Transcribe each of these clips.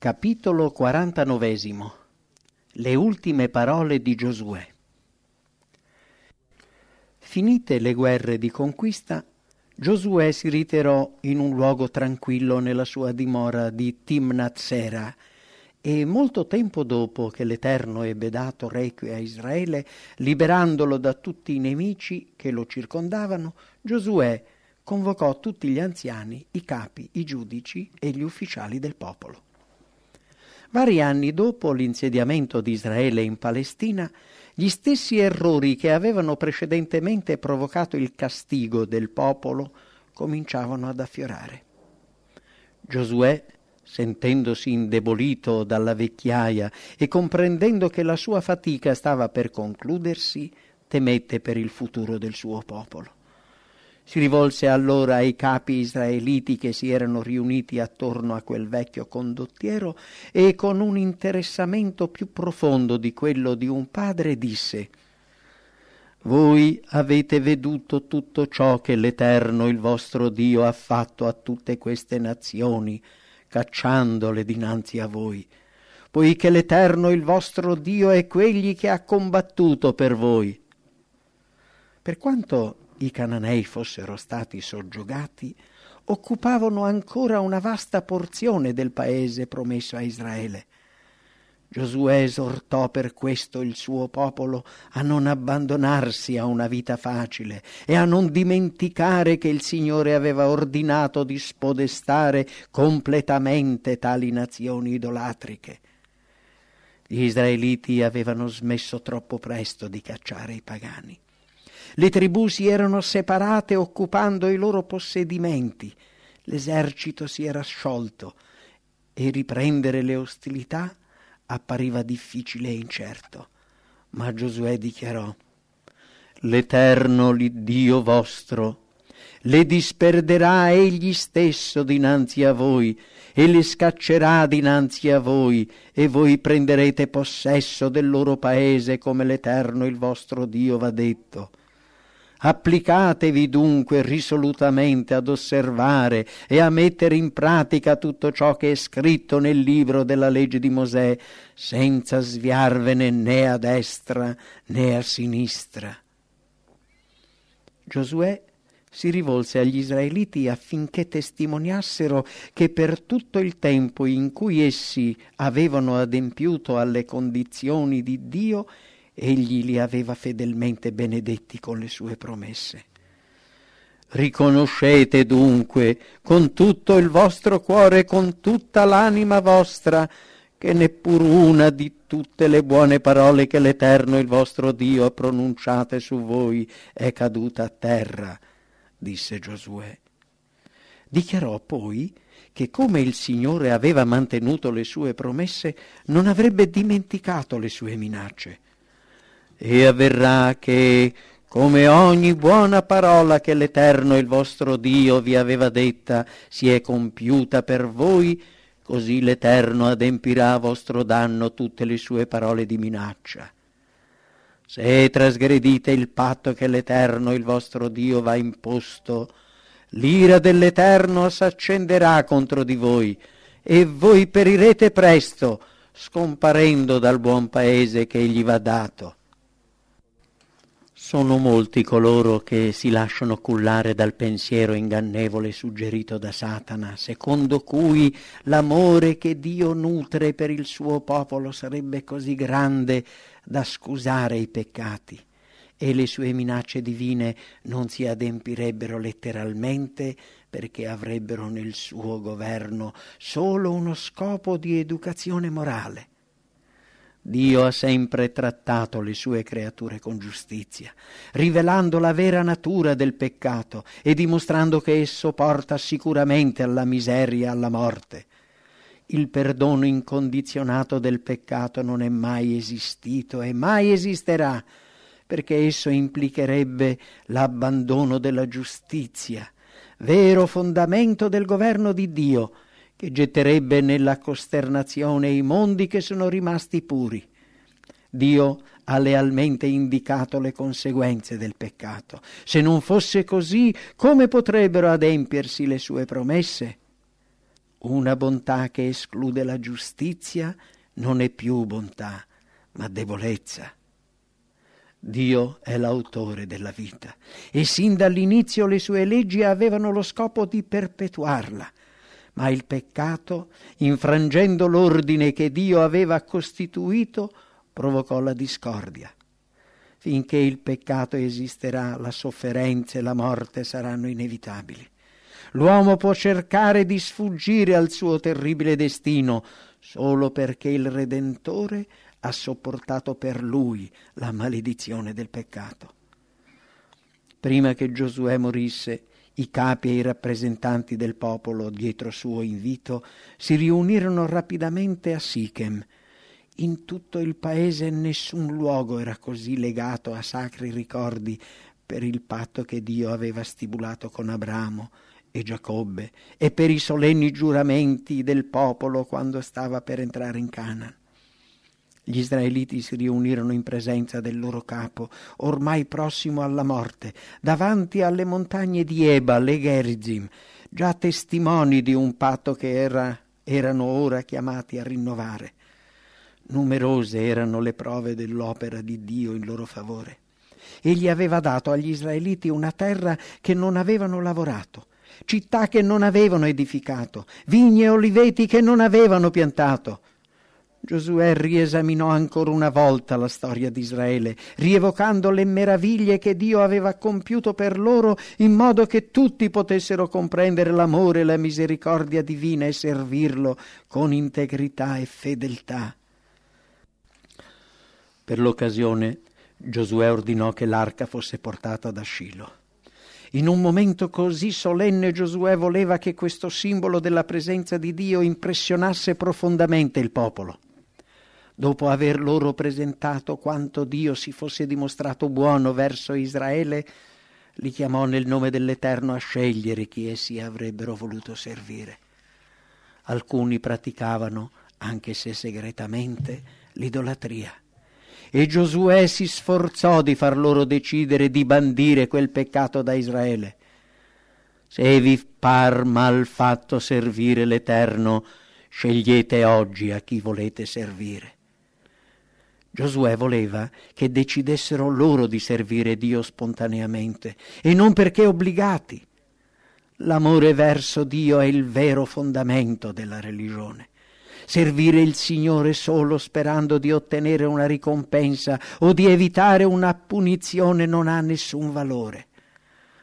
Capitolo 49 Le ultime parole di Giosuè Finite le guerre di conquista, Giosuè si ritirò in un luogo tranquillo nella sua dimora di Timnat Sera e molto tempo dopo che l'Eterno ebbe dato requie a Israele, liberandolo da tutti i nemici che lo circondavano, Giosuè convocò tutti gli anziani, i capi, i giudici e gli ufficiali del popolo. Vari anni dopo l'insediamento di Israele in Palestina, gli stessi errori che avevano precedentemente provocato il castigo del popolo cominciavano ad affiorare. Giosuè, sentendosi indebolito dalla vecchiaia e comprendendo che la sua fatica stava per concludersi, temette per il futuro del suo popolo. Si rivolse allora ai capi israeliti che si erano riuniti attorno a quel vecchio condottiero e con un interessamento più profondo di quello di un padre disse Voi avete veduto tutto ciò che l'Eterno, il vostro Dio, ha fatto a tutte queste nazioni, cacciandole dinanzi a voi, poiché l'Eterno, il vostro Dio, è quegli che ha combattuto per voi. Per quanto i cananei fossero stati soggiogati, occupavano ancora una vasta porzione del paese promesso a Israele. Giosuè esortò per questo il suo popolo a non abbandonarsi a una vita facile e a non dimenticare che il Signore aveva ordinato di spodestare completamente tali nazioni idolatriche. Gli israeliti avevano smesso troppo presto di cacciare i pagani. Le tribù si erano separate occupando i loro possedimenti. L'esercito si era sciolto e riprendere le ostilità appariva difficile e incerto. Ma Giosuè dichiarò L'Eterno l'Iddio vostro le disperderà egli stesso dinanzi a voi e le scaccerà dinanzi a voi e voi prenderete possesso del loro paese come l'Eterno il vostro Dio v'ha detto Applicatevi dunque risolutamente ad osservare e a mettere in pratica tutto ciò che è scritto nel libro della legge di Mosè, senza sviarvene né a destra né a sinistra. Giosuè si rivolse agli israeliti affinché testimoniassero che per tutto il tempo in cui essi avevano adempiuto alle condizioni di Dio, egli li aveva fedelmente benedetti con le sue promesse. Riconoscete dunque con tutto il vostro cuore e con tutta l'anima vostra che neppur una di tutte le buone parole che l'Eterno il vostro Dio ha pronunciate su voi è caduta a terra, disse Giosuè. Dichiarò poi che come il Signore aveva mantenuto le sue promesse, non avrebbe dimenticato le sue minacce e avverrà che, come ogni buona parola che l'Eterno il vostro Dio vi aveva detta si è compiuta per voi, così l'Eterno adempirà a vostro danno tutte le sue parole di minaccia. Se trasgredite il patto che l'Eterno il vostro Dio va imposto, l'ira dell'Eterno s'accenderà contro di voi, e voi perirete presto, scomparendo dal buon paese che egli va dato. Sono molti coloro che si lasciano cullare dal pensiero ingannevole suggerito da Satana, secondo cui l'amore che Dio nutre per il suo popolo sarebbe così grande da scusare i peccati e le sue minacce divine non si adempirebbero letteralmente perché avrebbero nel suo governo solo uno scopo di educazione morale Dio ha sempre trattato le sue creature con giustizia, rivelando la vera natura del peccato e dimostrando che esso porta sicuramente alla miseria e alla morte. Il perdono incondizionato del peccato non è mai esistito e mai esisterà, perché esso implicherebbe l'abbandono della giustizia, vero fondamento del governo di Dio, che getterebbe nella costernazione i mondi che sono rimasti puri. Dio ha lealmente indicato le conseguenze del peccato. Se non fosse così, come potrebbero adempiersi le sue promesse? Una bontà che esclude la giustizia non è più bontà, ma debolezza. Dio è l'autore della vita e sin dall'inizio le sue leggi avevano lo scopo di perpetuarla. Ma il peccato, infrangendo l'ordine che Dio aveva costituito, provocò la discordia. Finché il peccato esisterà, la sofferenza e la morte saranno inevitabili. L'uomo può cercare di sfuggire al suo terribile destino solo perché il Redentore ha sopportato per lui la maledizione del peccato. Prima che Giosuè morisse, i capi e i rappresentanti del popolo, dietro suo invito, si riunirono rapidamente a Sichem. In tutto il paese nessun luogo era così legato a sacri ricordi per il patto che Dio aveva stipulato con Abramo e Giacobbe e per i solenni giuramenti del popolo quando stava per entrare in Canaan. Gli israeliti si riunirono in presenza del loro capo, ormai prossimo alla morte, davanti alle montagne di Ebal e Gerizim, già testimoni di un patto che era, erano ora chiamati a rinnovare. Numerose erano le prove dell'opera di Dio in loro favore. Egli aveva dato agli israeliti una terra che non avevano lavorato, città che non avevano edificato, vigne e oliveti che non avevano piantato, Giosuè riesaminò ancora una volta la storia di Israele, rievocando le meraviglie che Dio aveva compiuto per loro in modo che tutti potessero comprendere l'amore e la misericordia divina e servirlo con integrità e fedeltà. Per l'occasione Giosuè ordinò che l'arca fosse portata da Scilo. In un momento così solenne Giosuè voleva che questo simbolo della presenza di Dio impressionasse profondamente il popolo dopo aver loro presentato quanto Dio si fosse dimostrato buono verso Israele, li chiamò nel nome dell'Eterno a scegliere chi essi avrebbero voluto servire. Alcuni praticavano, anche se segretamente, l'idolatria. E Giosuè si sforzò di far loro decidere di bandire quel peccato da Israele. Se vi par mal fatto servire l'Eterno, scegliete oggi a chi volete servire. Giosuè voleva che decidessero loro di servire Dio spontaneamente e non perché obbligati. L'amore verso Dio è il vero fondamento della religione. Servire il Signore solo sperando di ottenere una ricompensa o di evitare una punizione non ha nessun valore.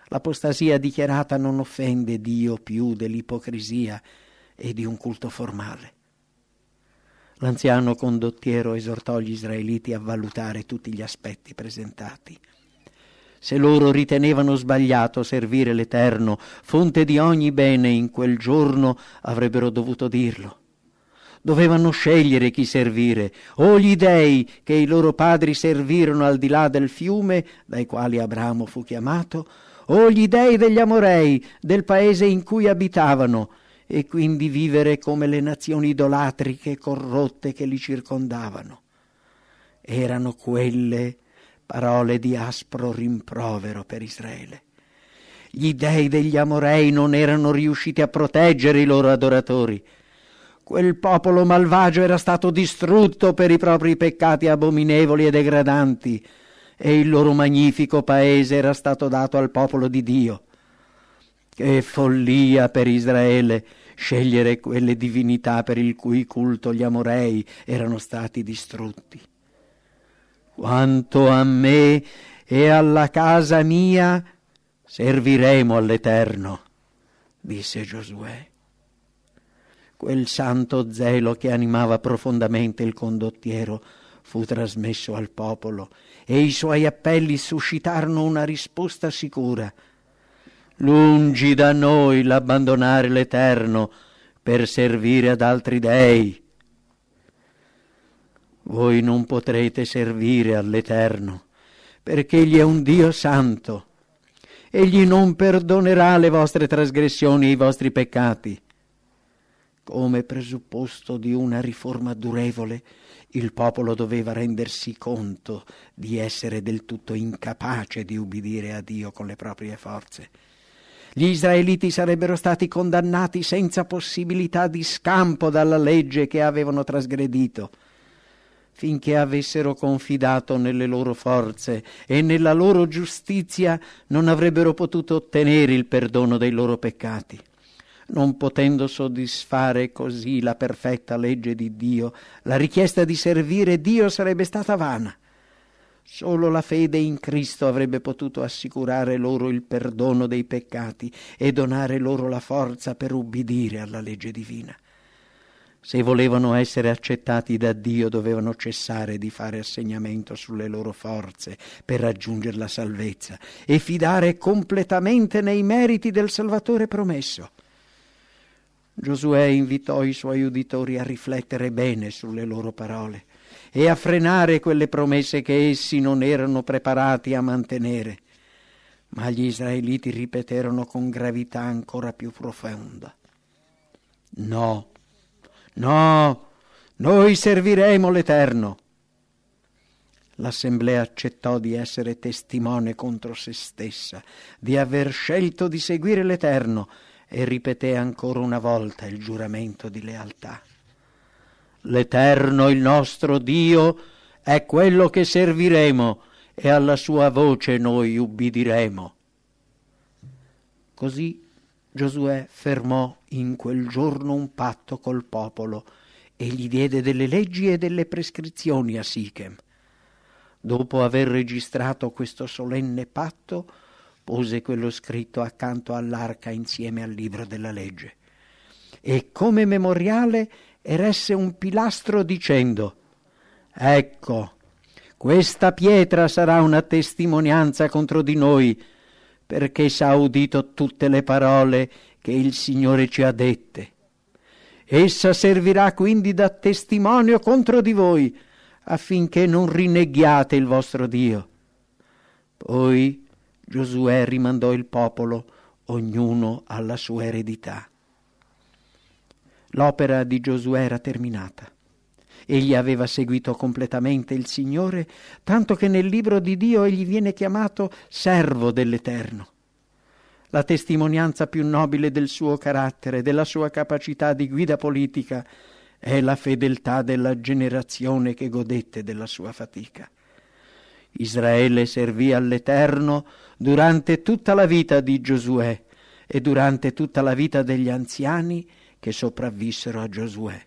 L'apostasia dichiarata non offende Dio più dell'ipocrisia e di un culto formale. L'anziano condottiero esortò gli israeliti a valutare tutti gli aspetti presentati. Se loro ritenevano sbagliato servire l'Eterno, fonte di ogni bene in quel giorno, avrebbero dovuto dirlo. Dovevano scegliere chi servire, o gli dei che i loro padri servirono al di là del fiume, dai quali Abramo fu chiamato, o gli dei degli Amorei, del paese in cui abitavano, e quindi vivere come le nazioni idolatriche corrotte che li circondavano. Erano quelle parole di aspro rimprovero per Israele. Gli dei degli Amorei non erano riusciti a proteggere i loro adoratori. Quel popolo malvagio era stato distrutto per i propri peccati abominevoli e degradanti, e il loro magnifico paese era stato dato al popolo di Dio. Che follia per Israele scegliere quelle divinità per il cui culto gli amorei erano stati distrutti. Quanto a me e alla casa mia serviremo all'Eterno, disse Giosuè. Quel santo zelo che animava profondamente il condottiero fu trasmesso al popolo e i suoi appelli suscitarono una risposta sicura lungi da noi l'abbandonare l'Eterno per servire ad altri dei. Voi non potrete servire all'Eterno, perché Egli è un Dio santo. Egli non perdonerà le vostre trasgressioni e i vostri peccati. Come presupposto di una riforma durevole, il popolo doveva rendersi conto di essere del tutto incapace di ubbidire a Dio con le proprie forze Gli israeliti sarebbero stati condannati senza possibilità di scampo dalla legge che avevano trasgredito finché avessero confidato nelle loro forze e nella loro giustizia non avrebbero potuto ottenere il perdono dei loro peccati. Non potendo soddisfare così la perfetta legge di Dio, la richiesta di servire Dio sarebbe stata vana. Solo la fede in Cristo avrebbe potuto assicurare loro il perdono dei peccati e donare loro la forza per ubbidire alla legge divina. Se volevano essere accettati da Dio dovevano cessare di fare assegnamento sulle loro forze per raggiungere la salvezza e fidare completamente nei meriti del Salvatore promesso. Giosuè invitò i suoi uditori a riflettere bene sulle loro parole e a frenare quelle promesse che essi non erano preparati a mantenere. Ma gli israeliti ripeterono con gravità ancora più profonda. No, No, noi serviremo l'Eterno. L'assemblea accettò di essere testimone contro se stessa, di aver scelto di seguire l'Eterno e ripeté ancora una volta il giuramento di lealtà. L'Eterno, il nostro Dio, è quello che serviremo e alla sua voce noi ubbidiremo. Così Giosuè fermò in quel giorno un patto col popolo e gli diede delle leggi e delle prescrizioni a Sichem. Dopo aver registrato questo solenne patto, pose quello scritto accanto all'arca insieme al libro della legge. E come memoriale eresse un pilastro dicendo Ecco, questa pietra sarà una testimonianza contro di noi perché s'ha udito tutte le parole che il Signore ci ha dette. Essa servirà quindi da testimonio contro di voi, affinché non rinneghiate il vostro Dio. Poi Giosuè rimandò il popolo, ognuno alla sua eredità. L'opera di Giosuè era terminata. Egli aveva seguito completamente il Signore, tanto che nel libro di Dio egli viene chiamato servo dell'Eterno. La testimonianza più nobile del suo carattere, della sua capacità di guida politica, è la fedeltà della generazione che godette della sua fatica. Israele servì all'Eterno durante tutta la vita di Giosuè e durante tutta la vita degli anziani che sopravvissero a Giosuè.